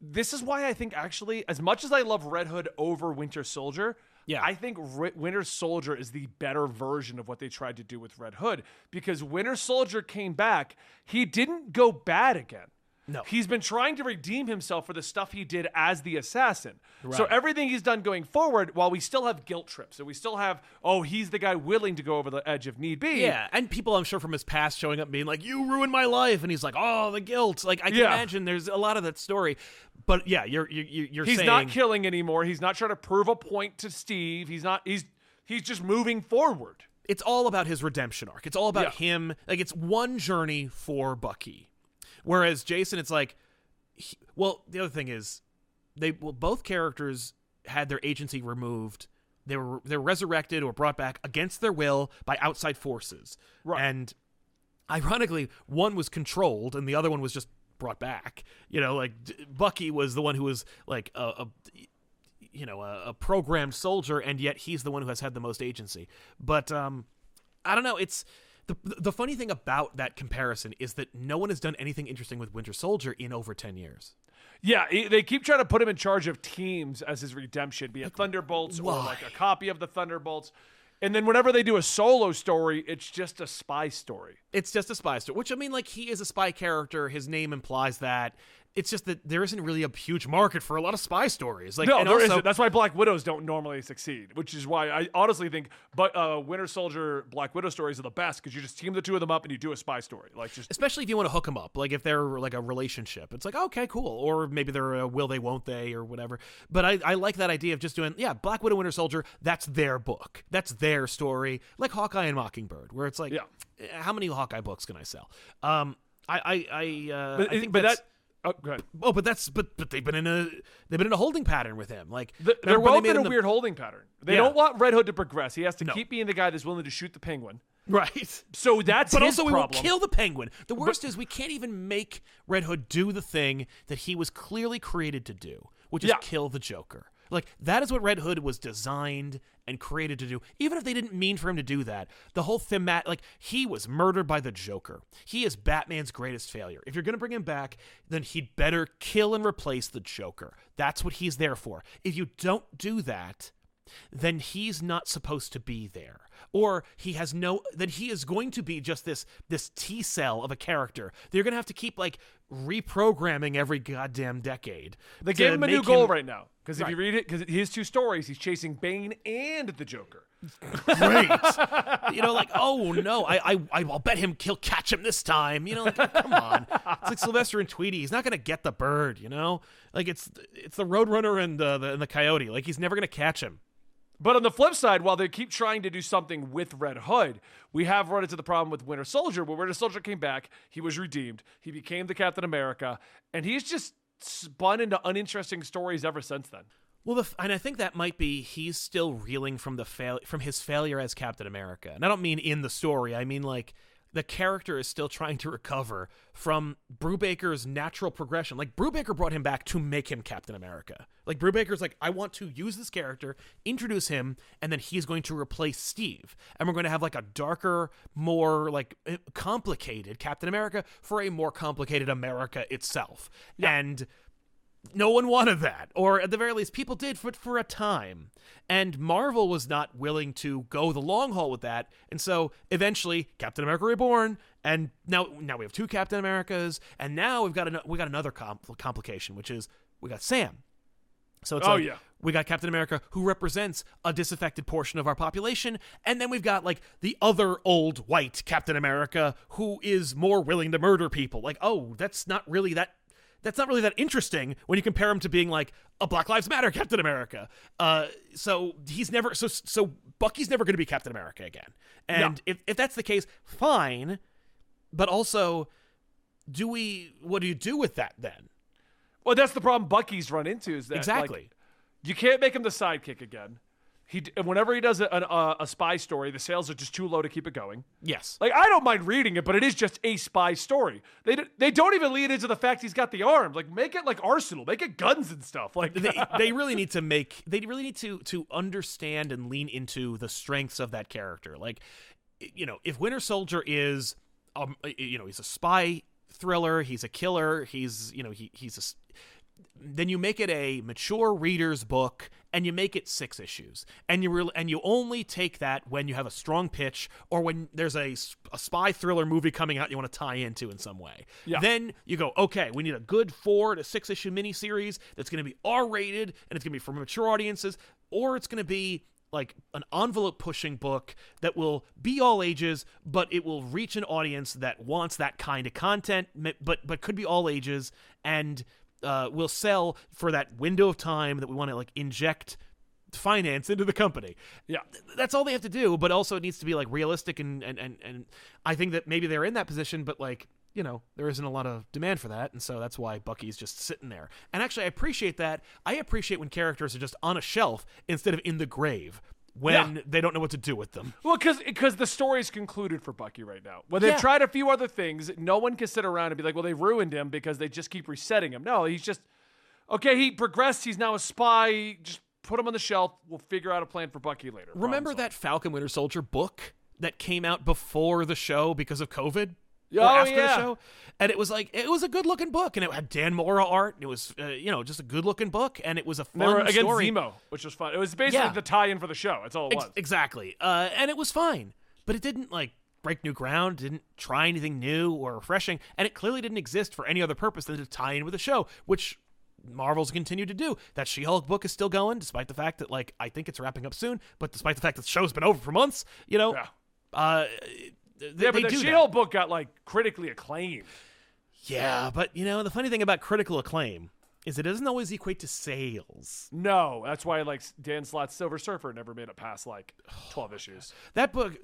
this is why I think actually, as much as I love Red Hood over Winter Soldier, Yeah. I think Ri- Winter Soldier is the better version of what they tried to do with Red Hood because Winter Soldier came back, he didn't go bad again. No. He's been trying to redeem himself for the stuff he did as the assassin. So everything he's done going forward, while we still have guilt trips and we still have, oh, he's the guy willing to go over the edge if need be. Yeah, and people I'm sure from his past showing up being like, "You ruined my life," and he's like, "Oh, the guilt." Like I can Yeah. imagine there's a lot of that story. But yeah, you're you're you're He's saying not killing anymore. He's not trying to prove a point to Steve. He's not he's he's just moving forward. it's all about his redemption arc. It's all about Yeah. him. Like it's one journey for Bucky. Whereas Jason, it's like, he- well, the other thing is, they well both characters had their agency removed. They were they were resurrected or brought back against their will by outside forces. Right. And ironically, one was controlled and the other one was just brought back. You know, like D- Bucky was the one who was like a, a you know a, a programmed soldier, and yet he's the one who has had the most agency. But um, I don't know. It's the the funny thing about that comparison is that no one has done anything interesting with Winter Soldier in over ten years. Yeah, he- they keep trying to put him in charge of teams as his redemption, be it Thunderbolts or like a copy of the Thunderbolts. And then whenever they do a solo story, it's just a spy story. It's just a spy story, which I mean, like he is a spy character. His name implies that. It's just that there isn't really a huge market for a lot of spy stories. Like, No, there also, not That's why Black Widows don't normally succeed, which is why I honestly think but uh, Winter Soldier, Black Widow stories are the best because you just team the two of them up and you do a spy story. Like just especially if you want to hook them up like if they're like a relationship. It's like okay cool. Or maybe they're a will they won't they or whatever. But I, I like that idea of just doing yeah black widow winter soldier that's their book. That's their story. Like hawkeye and mockingbird where it's like Yeah. eh, how many hawkeye books can i sell? Um i i i, uh, but, I think but that's, that oh, go ahead. oh but that's but but they've been in a they've been in a holding pattern with him like The- they're both they in a the- weird holding pattern. They Yeah. don't want Red Hood to progress. He has to No. keep being the guy that's willing to shoot the penguin. right So that's But also, we problem. won't kill the penguin. The worst is we can't even make Red Hood do the thing that he was clearly created to do, which is Yeah. kill the Joker. Like that is what Red Hood was designed and created to do. Even if they didn't mean for him to do that, the whole themat like he was murdered by the Joker. He is Batman's greatest failure. If you're gonna bring him back, then he'd better kill and replace the Joker. That's what he's there for. If you don't do that, then he's not supposed to be there or he has no then he is going to be just this this T cell of a character. They're going to have to keep like reprogramming every goddamn decade. They gave him a new goal him- right now. Because if you read it, because his two stories, he's chasing Bane and the Joker. Great. (laughs) you know, like, oh no, I, I, I will bet him he'll catch him this time. You know, like, oh, come on. It's like Sylvester and Tweety. He's not gonna get the bird. You know, like it's it's the Roadrunner and the, the and the Coyote. Like he's never gonna catch him. But on the flip side, while they keep trying to do something with Red Hood, we have run into the problem with Winter Soldier, where Winter Soldier came back, he was redeemed, he became the Captain America, and he's just spun into uninteresting stories ever since then. Well, the, and I think that might be he's still reeling from the fail from his failure as Captain America, and I don't mean in the story. I mean like the character is still trying to recover from Brubaker's natural progression. Like Brubaker brought him back to make him Captain America. Like Brubaker's like, I want to use this character, introduce him, and then he's going to replace Steve, and we're going to have like a darker, more like eh, complicated Captain America for a more complicated America itself, and no one wanted that or at the very least people did for, for a time and marvel was not willing to go the long haul with that and so eventually captain america reborn and now now we have two captain americas and now we've got an, we got another compl- complication which is we got sam so it's Oh, like yeah. we got Captain America who represents a disaffected portion of our population, and then we've got like the other old white Captain America who is more willing to murder people. Like, oh, that's not really that that's not really that interesting when you compare him to being like a Black Lives Matter Captain America. Uh, so he's never so so Bucky's never going to be Captain America again. And if if that's the case, fine. But also, do we? What do you do with that then? Well, that's the problem Bucky's run into is that like, Exactly. you can't make him the sidekick again. He whenever he does a, a, a spy story, the sales are just too low to keep it going. yes. Like I don't mind reading it, but it is just a spy story. They d- they don't even lead into the fact he's got the arms. Like make it like Arsenal, make it guns and stuff. Like they, (laughs) they really need to make they really need to to understand and lean into the strengths of that character like you know if winter soldier is um you know he's a spy thriller he's a killer he's you know he he's a then you make it a mature reader's book and you make it six issues and you re- and you only take that when you have a strong pitch or when there's a, a spy thriller movie coming out you want to tie into in some way Yeah. then you go okay we need a good four to six issue miniseries that's going to be r-rated and it's going to be for mature audiences or it's going to be like an envelope pushing book that will be all ages but it will reach an audience that wants that kind of content but but could be all ages and uh, will sell for that window of time that we want to like inject finance into the company. Yeah. that's all they have to do but also it needs to be like realistic and and and, and i think that maybe they're in that position but like you know there isn't a lot of demand for that and so that's why bucky's just sitting there. And actually i appreciate that. I appreciate when characters are just on a shelf instead of in the grave when Yeah. they don't know what to do with them Well, because the story's concluded for Bucky right now. When they've Yeah. tried a few other things, no one can sit around and be like, "Well, they ruined him because they just keep resetting him." No, he's just okay. He progressed. He's now a spy. Just put him on the shelf. We'll figure out a plan for Bucky later. Remember that falcon winter soldier book that came out before the show because of covid Oh, after yeah. the show and it was like it was a good looking book and it had dan mora art and it was uh, you know just a good looking book and it was a fun against story Zemo, which was fun. It was basically Yeah. the tie-in for the show. That's all it Ex- was. exactly. Uh, and it was fine, but it didn't like break new ground, didn't try anything new or refreshing, and it clearly didn't exist for any other purpose than to tie in with the show, which Marvel's continued to do. That She-Hulk book is still going, despite the fact that like I think it's wrapping up soon, but despite the fact that the show's been over for months, you know. Yeah. Uh, th- yeah, they but the. She-Hulk book got like critically acclaimed. Yeah, but you know the funny thing about critical acclaim is it doesn't always equate to sales. No, that's why like Dan Slott's Silver Surfer never made it past like (sighs) twelve issues. That book,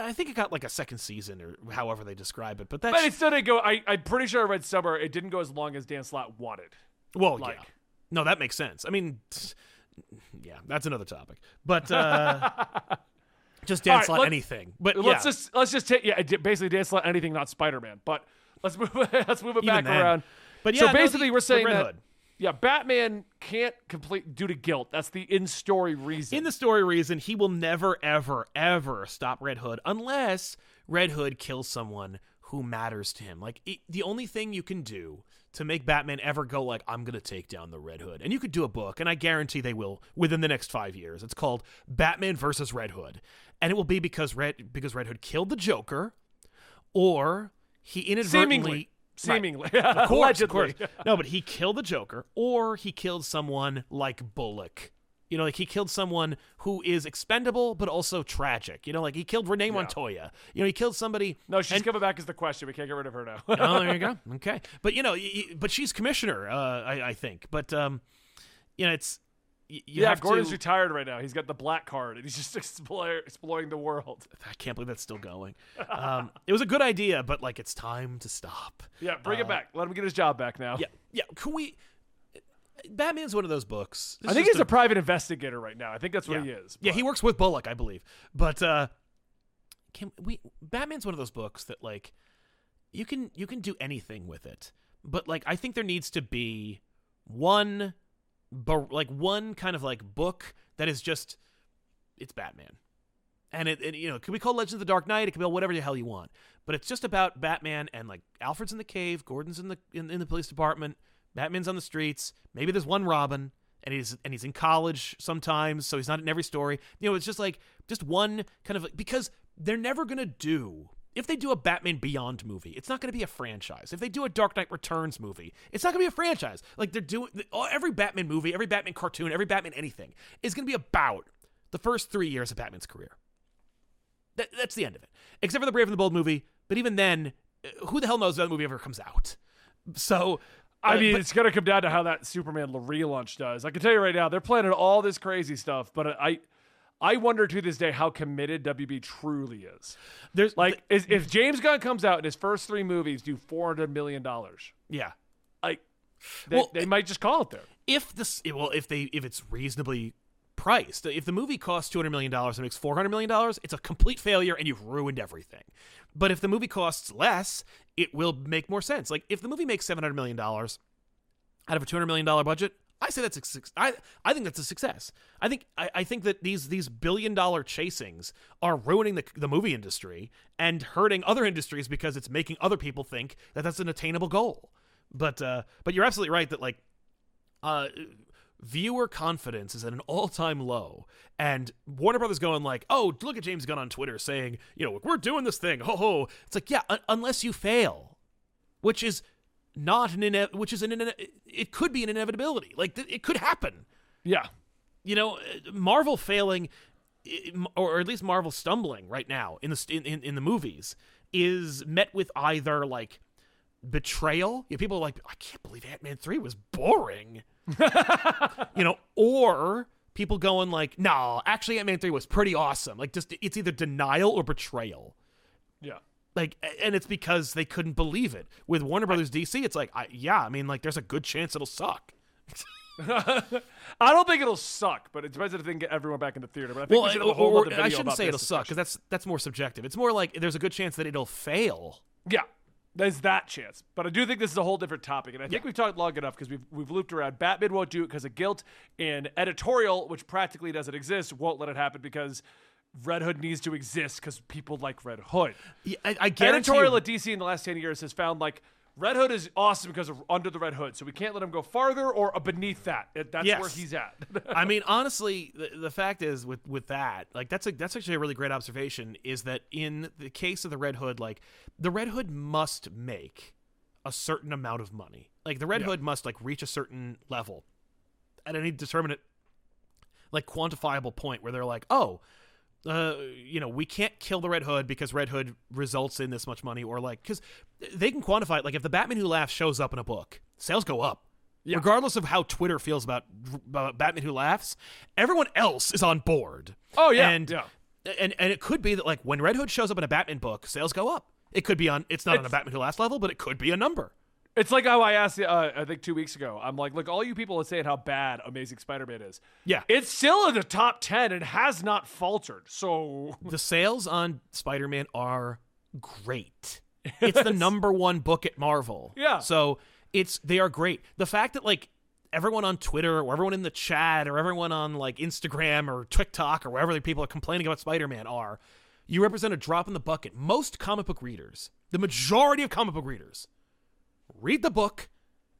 I think it got like a second season or however they describe it, but that's But it still didn't go. I, I'm pretty sure I read somewhere it didn't go as long as Dan Slott wanted. Well, Like- yeah. No, that makes sense. I mean, (sniffs) yeah, that's another topic. But uh, (laughs) just Dan All right, let- anything. But Let's yeah, just let's just take yeah basically Dan Slott anything not Spider Man. But let's move (laughs) let's move it Even back then. around. But so yeah, no, basically the- we're saying Red that Hood. yeah Batman can't complete due to guilt. That's the in story reason. in the story reason, he will never, ever, ever stop Red Hood unless Red Hood kills someone who matters to him. Like it, the only thing you can do to make Batman ever go like I'm going to take down the Red Hood. And you could do a book and I guarantee they will within the next 5 years. It's called Batman versus Red Hood. And it will be because Red because Red Hood killed the Joker or he inadvertently seemingly, seemingly, of (laughs) course, of course. No, but he killed the Joker, or he killed someone like Bullock. You know, like he killed someone who is expendable but also tragic. You know, like he killed Renee Montoya. You know, he killed somebody. No, she's and- coming back as the question. We can't get rid of her now. oh, there you go. (laughs) Okay, but you know, but she's commissioner. Uh, I, I think, but um, you know, it's you yeah, have Gordon's to. retired right now. He's got the black card, and he's just (laughs) explore, exploring the world. I can't believe that's still going. Um, it was a good idea, but like it's time to stop. Yeah, bring it back. Let him get his job back now. Uh, Yeah, yeah. Can we? Batman's one of those books. This I think he's a private investigator right now. I think that's what yeah. he is. Yeah, he works with Bullock, I believe. But uh can we Batman's one of those books that like you can you can do anything with it. But like I think there needs to be one bu- like one kind of like book that is just it's Batman. And it, it you know, could be called Legends of the Dark Knight, it could be whatever the hell you want. But it's just about Batman and like Alfred's in the cave, Gordon's in the in, in the police department, Batman's on the streets, maybe there's one Robin and he's and he's in college sometimes, so he's not in every story. You know, it's just like just one kind of because they're never gonna do if they do a Batman Beyond movie, it's not going to be a franchise. If they do a Dark Knight Returns movie, it's not going to be a franchise. Like they're doing every Batman movie, every Batman cartoon, every Batman anything is going to be about the first three years of Batman's career. That, that's the end of it, except for the Brave and the Bold movie. But even then, uh, who the hell knows if that movie ever comes out? So I uh, mean, but- it's gonna come down to how that Superman relaunch does. I can tell you right now, they're planning all this crazy stuff, but I, I wonder to this day how committed WB truly is. there's Like, is, if James Gunn comes out and his first three movies do four hundred million dollars, yeah. like, they, Well, they might just call it there. if this well if they if it's reasonably priced if the movie costs 200 million dollars and makes 400 million dollars it's a complete failure and you've ruined everything but if the movie costs less it will make more sense like if the movie makes 700 million dollars out of a 200 million dollar budget I say that's a I I think that's a success. I think I, I think that these these billion dollar chasings are ruining the the movie industry and hurting other industries because it's making other people think that that's an attainable goal. But uh, but you're absolutely right that like uh, viewer confidence is at an all-time low and warner brothers going like oh look at james gunn on twitter saying you know we're doing this thing ho ho it's like yeah un- unless you fail which is not an ine- which is an ine- it could be an inevitability. Like th- it could happen. Yeah, you know uh, marvel failing or at least marvel stumbling right now in the in, in, the movies is met with either like betrayal. You know, people are like i can't believe ant-man 3 was boring. (laughs) You know or people going like no actually ant-man 3 was pretty awesome. Like just it's either denial or betrayal. Yeah. Like and it's because they couldn't believe it with warner brothers dc it's like I, yeah i mean like there's a good chance it'll suck (laughs) I don't think it'll suck, but it depends if they can get everyone back in the theater. But I think we should have a uh, whole or, i shouldn't say it'll suck because that's that's more subjective. It's more like there's a good chance that it'll fail. Yeah, there's that chance. But I do think this is a whole different topic, and I think Yeah. we've talked long enough because we've we've looped around. Batman won't do it because of guilt, and editorial, which practically doesn't exist, won't let it happen because Red Hood needs to exist because people like Red Hood. Yeah, I, I guarantee Editorial at DC in the last ten years has found like. Red Hood is awesome because of Under the Red Hood, so we can't let him go farther or beneath that. That's Yes. where he's at. (laughs) I mean, honestly, the, the fact is with with that, like that's a that's actually a really great observation. Is that in the case of the Red Hood, like the Red Hood must make a certain amount of money. Like the Red Yeah. Hood must like reach a certain level at any determinate, like quantifiable point where they're like, oh. Uh, you know, we can't kill the Red Hood because Red Hood results in this much money, or like, because they can quantify it. Like, if the Batman Who Laughs shows up in a book, sales go up Yeah. regardless of how Twitter feels about, about Batman Who Laughs, everyone else is on board. Oh, yeah, and yeah. and and it could be that like when Red Hood shows up in a Batman book, sales go up. It could be on. It's not on a Batman Who Laughs level, but it could be a number. It's like how I asked, uh, I think two weeks ago. I'm like, look, all you people are saying how bad Amazing Spider-Man is. Yeah. it's still in the top ten and has not faltered. So (laughs) The sales on Spider Man are great. It's the number one book at Marvel. Yeah. So it's they are great. The fact that like everyone on Twitter or everyone in the chat or everyone on like Instagram or TikTok or wherever the people are complaining about Spider Man are, you represent a drop in the bucket. Most comic book readers, the majority of comic book readers, read the book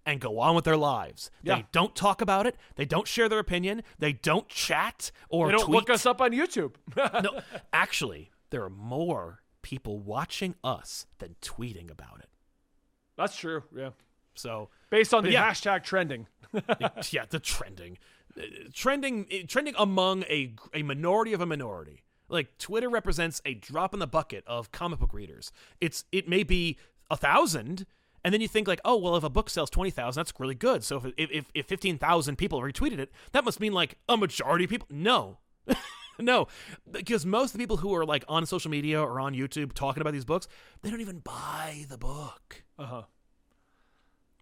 and go on with their lives. Yeah. They don't talk about it. They don't share their opinion. They don't chat or they don't tweet look us up on YouTube. (laughs) no, actually, there are more people watching us than tweeting about it. That's true. Yeah, So, based on the yeah. hashtag trending. (laughs) yeah, the trending, Uh, trending, uh, trending among a a minority of a minority. Like Twitter represents a drop in the bucket of comic book readers. It's it may be a thousand, and then you think like, oh well, if a book sells twenty thousand, that's really good. So if if if, if fifteen thousand people retweeted it, that must mean like a majority of people. No. (laughs) no, because most of the people who are like on social media or on YouTube talking about these books, they don't even buy the book. Uh huh.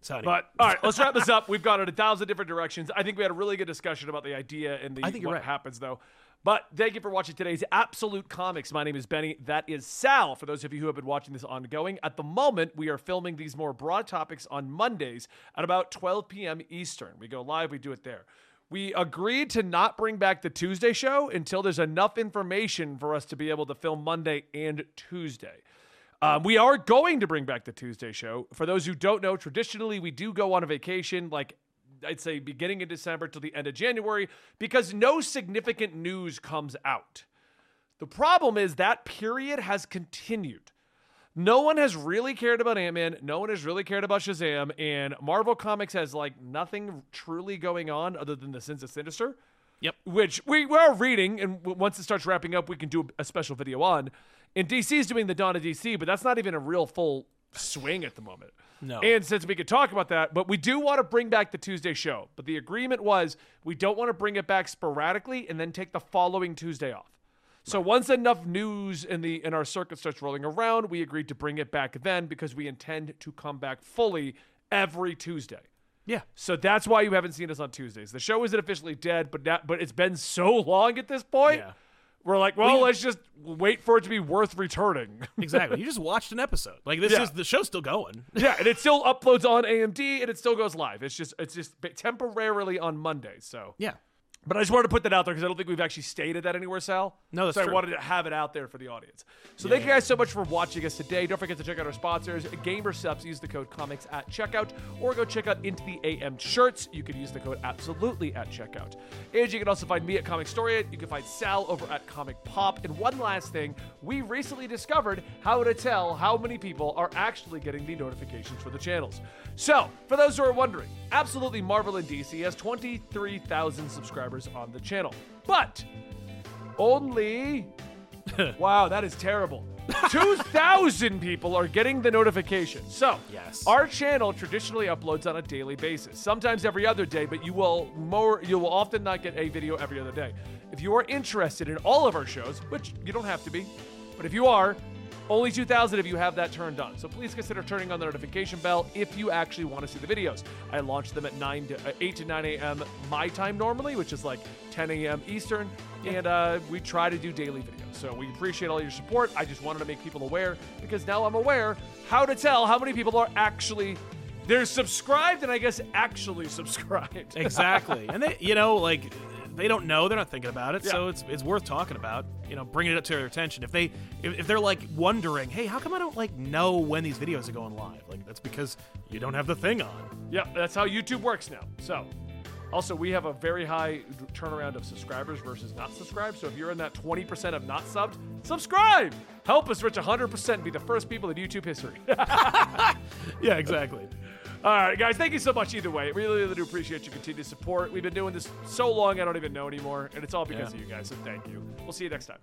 So But all right, let's wrap this up. We've gone in a thousand different directions. I think we had a really good discussion about the idea and the I think what right. happens though. But thank you for watching today's Absolute Comics. My name is Benny. That is Sal. For those of you who have been watching this ongoing, at the moment we are filming these more broad topics on Mondays at about 12 p.m. Eastern. We go live. We do it there. We agreed to not bring back the Tuesday show until there's enough information for us to be able to film Monday and Tuesday. Um, we are going to bring back the Tuesday show. For those who don't know, traditionally we do go on a vacation, like I'd say beginning in December till the end of January, because no significant news comes out. The problem is that period has continued. No one has really cared about Ant Man. No one has really cared about Shazam. And Marvel Comics has like nothing truly going on other than the Sins of Sinister Yep. which we were reading, and w- once it starts wrapping up, we can do a special video on. And DC's doing the Dawn of DC, but that's not even a real full swing at the moment. No. And since we could talk about that, but we do want to bring back the Tuesday show. But the agreement was we don't want to bring it back sporadically and then take the following Tuesday off. So once enough news in the in our circuit starts rolling around, we agreed to bring it back then because we intend to come back fully every Tuesday. Yeah. So that's why you haven't seen us on Tuesdays. The show isn't officially dead, but that, but it's been so long at this point. Yeah. We're like, well, let's just wait for it to be worth returning. (laughs) Exactly. you just watched an episode. Like this Yeah. is the show's still going. (laughs) yeah, and it still uploads on AMD and it still goes live. It's just it's just temporarily on Monday. So Yeah. But I just wanted to put that out there because I don't think we've actually stated that anywhere, Sal. No, that's so I wanted to have it out there for the audience. So thank you guys so much for watching us today. Don't forget to check out our sponsors, GamerSupps. Use the code comics at checkout, or go check out Into the AM shirts. You can use the code absolutely at checkout. And you can also find me at Comic Story. You can find Sal over at Comic Pop. And one last thing, we recently discovered how to tell how many people are actually getting the notifications for the channels. So, for those who are wondering, Absolutely Marvel and DC has 23,000 subscribers on the channel. But only (laughs) wow, that is terrible. 2,000 people are getting the notification. So, Yes. our channel traditionally uploads on a daily basis, sometimes every other day, but you will more you will often not get a video every other day. If you are interested in all of our shows, which you don't have to be, but if you are, only 2,000 of you have that turned on. So please consider turning on the notification bell if you actually want to see the videos. I launch them at 9 to, uh, 8 to 9 a.m. my time normally, which is like 10 a.m. Eastern, and uh, we try to do daily videos. So we appreciate all your support. I just wanted to make people aware because now I'm aware how to tell how many people are actually they're subscribed and I guess actually (laughs) subscribed. Exactly. and they, you know, like they don't know, they're not thinking about it, so it's it's worth talking about. You know, bringing it up to their attention. If they if, if they're like wondering, hey, how come I don't like know when these videos are going live? Like that's because you don't have the thing on. Yeah, that's how YouTube works now. So, also, we have a very high turnaround of subscribers versus not subscribed. So, if you're in that 20% of not subbed, subscribe! Help us reach 100% and be the first people in YouTube history. (laughs) (laughs) Yeah, exactly. All right, guys, thank you so much either way. Really, really do appreciate your continued support. We've been doing this so long, I don't even know anymore. And it's all because Yeah. of you guys. So, thank you. We'll see you next time.